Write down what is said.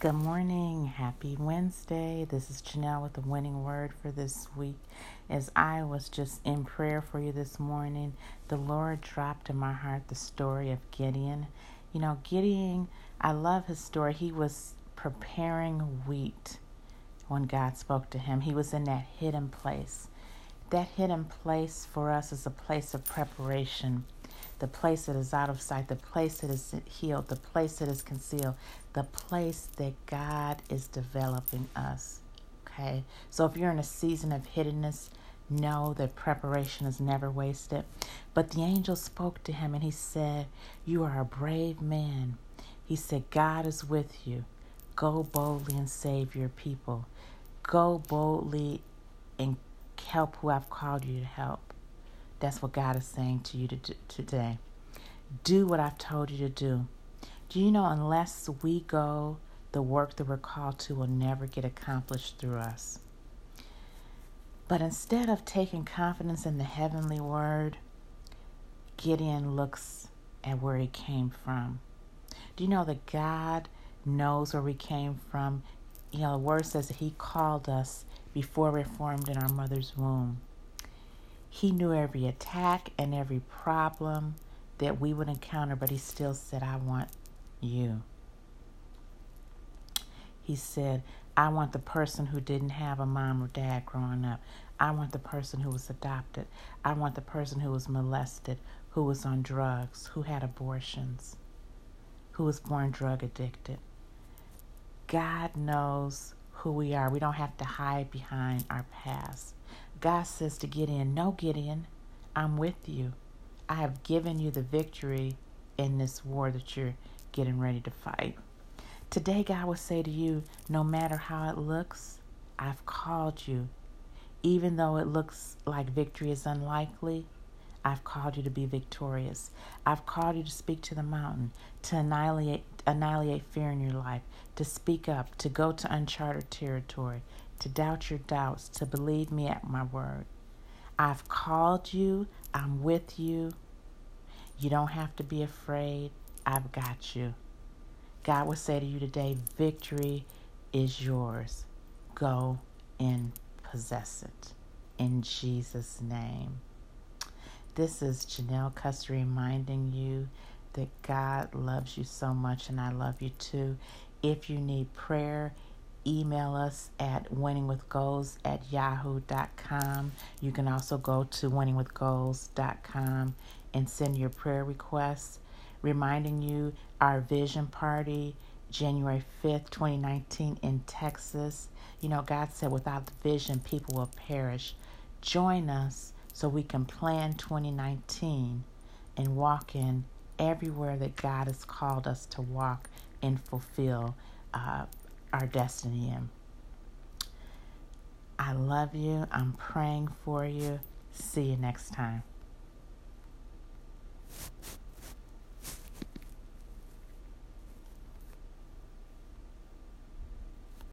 Good morning. Happy Wednesday. This is Janelle with the winning word for this week. As I was just in prayer for you this morning, the Lord dropped in my heart the story of Gideon. You know, Gideon, I love his story. He was preparing wheat when God spoke to him, he was in that hidden place. That hidden place for us is a place of preparation the place that is out of sight, the place that is healed, the place that is concealed, the place that God is developing us. Okay? So if you're in a season of hiddenness, know that preparation is never wasted. But the angel spoke to him and he said, You are a brave man. He said, God is with you. Go boldly and save your people. Go boldly and help who I've called you to help. That's what God is saying to you to do today. Do what I've told you to do. Do you know, unless we go, the work that we're called to will never get accomplished through us. But instead of taking confidence in the heavenly word, Gideon looks at where he came from. Do you know that God knows where we came from? You know, the word says that he called us before we are formed in our mother's womb. He knew every attack and every problem that we would encounter, but he still said, I want you. He said, I want the person who didn't have a mom or dad growing up. I want the person who was adopted. I want the person who was molested, who was on drugs, who had abortions, who was born drug addicted. God knows who we are. We don't have to hide behind our past. God says to Gideon, No, Gideon, I'm with you. I have given you the victory in this war that you're getting ready to fight. Today, God will say to you, No matter how it looks, I've called you. Even though it looks like victory is unlikely, I've called you to be victorious. I've called you to speak to the mountain, to annihilate, annihilate fear in your life, to speak up, to go to uncharted territory, to doubt your doubts, to believe me at my word. I've called you, I'm with you. You don't have to be afraid. I've got you. God will say to you today victory is yours. Go and possess it. In Jesus' name. This is Janelle Custer reminding you that God loves you so much and I love you too. If you need prayer, email us at winningwithgoals at yahoo.com. You can also go to winningwithgoals.com and send your prayer requests. Reminding you our vision party, January 5th, 2019, in Texas. You know, God said, without the vision, people will perish. Join us so we can plan 2019 and walk in everywhere that God has called us to walk and fulfill. Uh, our destiny in. I love you. I'm praying for you. See you next time.